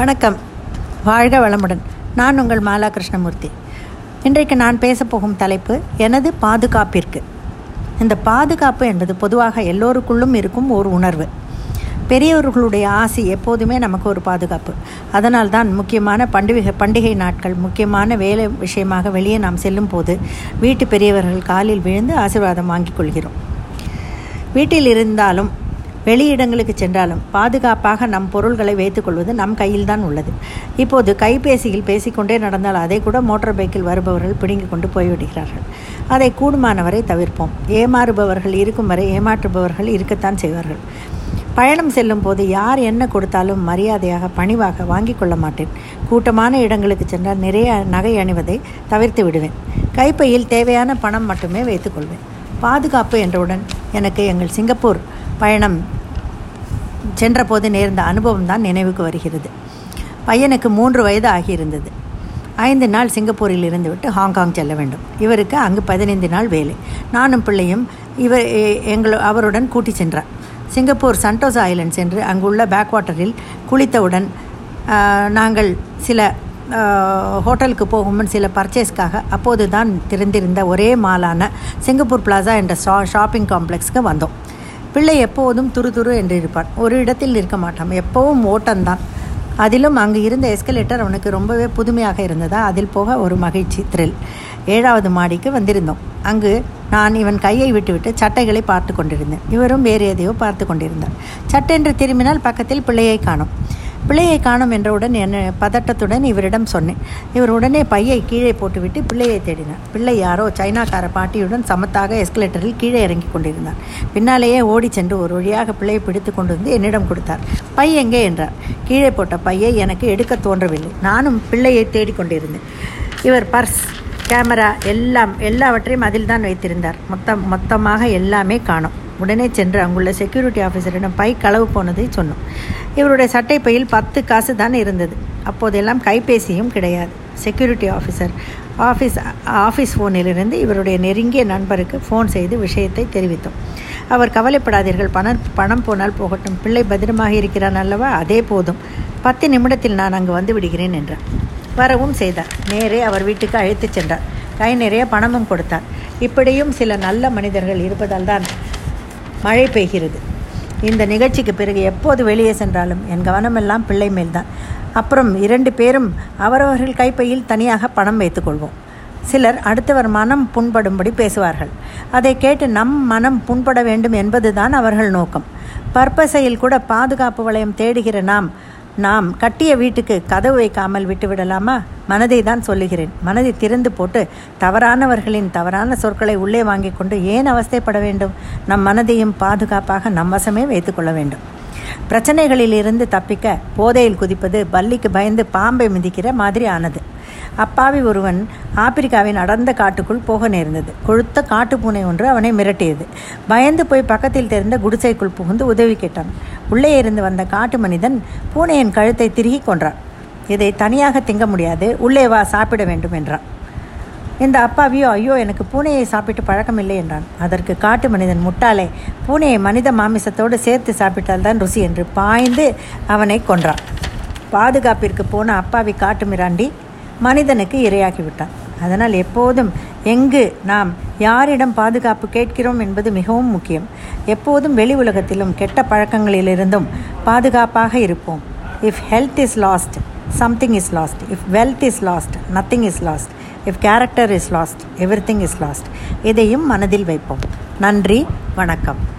வணக்கம். வாழ்க வளமுடன். நான் உங்கள் மாலா கிருஷ்ணமூர்த்தி. இன்றைக்கு நான் பேசப்போகும் தலைப்பு எனது பாதுகாப்பிற்கு. இந்த பாதுகாப்பு என்பது பொதுவாக எல்லோருக்குள்ளும் இருக்கும் ஒரு உணர்வு. பெரியவர்களுடைய ஆசை எப்போதுமே நமக்கு ஒரு பாதுகாப்பு. அதனால் தான் முக்கியமான பண்டிகை பண்டிகை நாட்கள் முக்கியமான வேலை விஷயமாக வெளியே நாம் செல்லும் போது வீட்டு பெரியவர்கள் காலில் விழுந்து ஆசீர்வாதம் வாங்கிக் கொள்கிறோம். வீட்டில் இருந்தாலும் வெளியிடங்களுக்கு சென்றாலும் பாதுகாப்பாக நம் பொருள்களை வைத்துக்கொள்வது நம் கையில்தான் உள்ளது. இப்போது கைபேசியில் பேசிக்கொண்டே நடந்தால் அதை கூட மோட்டார் பைக்கில் வருபவர்கள் பிடுங்கிக் கொண்டு போய்விடுகிறார்கள். அதை கூடுமானவரை தவிர்ப்போம். ஏமாறுபவர்கள் இருக்கும் வரை ஏமாற்றுபவர்கள் இருக்கத்தான் செய்வார்கள். பயணம் செல்லும் போது யார் என்ன கொடுத்தாலும் மரியாதையாக பணிவாக வாங்கி கொள்ள மாட்டேன். கூட்டமான இடங்களுக்கு சென்றால் நிறைய நகை அணிவதை தவிர்த்து விடுவேன். கைப்பையில் தேவையான பணம் மட்டுமே வைத்துக்கொள்வேன் பாதுகாப்பு என்றவுடன் எனக்கு எங்கள் சிங்கப்பூர் பயணம் சென்றபோது நேர்ந்த அனுபவம் தான் நினைவுக்கு வருகிறது. பையனுக்கு மூன்று வயது ஆகியிருந்தது. ஐந்து நாள் சிங்கப்பூரில் இருந்துவிட்டு ஹாங்காங் செல்ல வேண்டும். இவருக்கு அங்கு பதினைந்து நாள் வேலை. நானும் பிள்ளையும் இவர் எங்கள் அவருடன் கூட்டி சென்றார். சிங்கப்பூர் சண்டோஸ் ஐலண்ட் சென்று அங்குள்ள பேக் வாட்டரில் குளித்தவுடன் நாங்கள் சில ஹோட்டலுக்கு போகும் சில பர்ச்சேஸ்க்காக அப்போது தான் திறந்திருந்த ஒரே மாலான சிங்கப்பூர் பிளாசா என்ற ஷா ஷாப்பிங் காம்ப்ளெக்ஸ்க்கு வந்தோம். பிள்ளை எப்போதும் துரு துரு என்று இருப்பான். ஒரு இடத்தில் இருக்க மாட்டான். எப்போவும் ஓட்டம்தான். அதிலும் அங்கு இருந்த எஸ்கலேட்டர் அவனுக்கு ரொம்பவே புதுமையாக இருந்ததா? அதில் போக ஒரு மகிழ்ச்சி த்ரில் ஏழாவது மாடிக்கு வந்திருந்தோம். அங்கு நான் இவன் கையை விட்டுவிட்டு சட்டைகளை பார்த்து கொண்டிருந்தேன். இவரும் வேறு எதையோ பார்த்து கொண்டிருந்தார். சட்டென்று திரும்பினால் பக்கத்தில் பிள்ளையை காணும். பிள்ளையை காணும் என்றவுடன் என் பதட்டத்துடன் இவரிடம் சொன்னேன். இவர் உடனே பையை கீழே போட்டுவிட்டு பிள்ளையை தேடினார். பிள்ளை யாரோ சைனாக்கார பாட்டியுடன் சமத்தாக எஸ்கலேட்டரில் கீழே இறங்கி கொண்டிருந்தார் பின்னாலேயே ஓடி சென்று ஒரு வழியாக பிள்ளையை பிடித்து கொண்டு வந்து என்னிடம் கொடுத்தார். பை எங்கே? என்றார். கீழே போட்ட பையை எனக்கு எடுக்க தோன்றவில்லை. நானும் பிள்ளையை தேடிக்கொண்டிருந்தேன் இவர் பர்ஸ் கேமரா எல்லாம் எல்லாவற்றையும் அதில் தான் வைத்திருந்தார். மொத்தம் மொத்தமாக எல்லாமே காணும். உடனே சென்று அங்குள்ள செக்யூரிட்டி ஆஃபீஸரிடம் பை களவு போனதை சொன்னோம். இவருடைய சட்டை பையில் பத்து காசு தான் இருந்தது. அப்போதெல்லாம் கைபேசியும் கிடையாது. செக்யூரிட்டி ஆஃபீஸர் ஆஃபீஸ் ஆஃபீஸ் ஃபோனிலிருந்து இவருடைய நெருங்கிய நண்பருக்கு ஃபோன் செய்து விஷயத்தை தெரிவித்தோம். அவர் கவலைப்படாதீர்கள். பணம் பணம் போனால் போகட்டும். பிள்ளை பத்திரமாக இருக்கிறான் அல்லவா? அதே போதும். பத்து நிமிடத்தில் நான் அங்கு வந்து விடுகிறேன் என்றார். வரவும் செய்தார். நேரே அவர் வீட்டுக்கு அழைத்துச் சென்றார். கை நிறைய பணமும் கொடுத்தார். இப்படியும் சில நல்ல மனிதர்கள் இருப்பதால் தான் மழை பெய்கிறது. இந்த நிகழ்ச்சிக்கு பிறகு எப்போது வெளியே சென்றாலும் என் கவனமெல்லாம் பிள்ளை மேல்தான். அப்புறம் இரண்டு பேரும் அவரவர்கள் கைப்பையில் தனியாக பணம் வைத்துக்கொள்வோம் சிலர் அடுத்தவர் மனம் புண்படும்படி பேசுவார்கள். அதை கேட்டு நம் மனம் புண்பட வேண்டும் என்பதுதான் அவர்கள் நோக்கம். பற்பசையில் கூட பாதுகாப்பு வளையம் தேடுகிற நாம் நாம் கட்டிய வீட்டுக்கு கதவு வைக்காமல் விட்டுவிடலாமா? மனதை தான் சொல்லுகிறேன். மனதை திறந்து போட்டு தவறானவர்களின் தவறான சொற்களை உள்ளே வாங்கி கொண்டு ஏன் அவஸ்தைப்பட வேண்டும்? நம் மனதையும் பாதுகாப்பாக நம் வசமே வைத்துக்கொள்ள வேண்டும். பிரச்சனைகளில் இருந்து தப்பிக்க போதையில் குதிப்பது பல்லிக்கு பயந்து பாம்பை மிதிக்கிற மாதிரி ஆனது. அப்பாவி ஒருவன் ஆப்பிரிக்காவின் அடர்ந்த காட்டுக்குள் போக நேர்ந்தது. கொழுத்த காட்டுப்பூனை ஒன்று அவனை மிரட்டியது. பயந்து போய் பக்கத்தில் தெரிந்த குடிசைக்குள் புகுந்து உதவி கேட்டான். உள்ளே இருந்து வந்த காட்டு மனிதன் பூனையின் கழுத்தை திருகி கொன்றான். இதை தனியாக திங்க முடியாது உள்ளே வா சாப்பிட வேண்டும் என்றான். இந்த அப்பாவியோ ஐயோ எனக்கு பூனையை சாப்பிட்டு பழக்கமில்லை என்றான். அதற்கு காட்டு மனிதன் முட்டாளே பூனையை மனித மாமிசத்தோடு சேர்த்து சாப்பிட்டால்தான் ருசி என்று பாய்ந்து அவனை கொன்றான். பாதுகாப்பிற்கு போன அப்பாவி காட்டு மிராண்டி மனிதனுக்கு இரையாகிவிட்டான் அதனால் எப்போதும் எங்கு நாம் யாரிடம் பாதுகாப்பு கேட்கிறோம் என்பது மிகவும் முக்கியம். எப்போதும் வெளி உலகத்திலும் கெட்ட பழக்கங்களிலிருந்தும் பாதுகாப்பாக இருப்போம். If health is lost something is lost if wealth is lost nothing is lost if character is lost everything is lost இதையும் மனதில் வைப்போம். நன்றி வணக்கம்.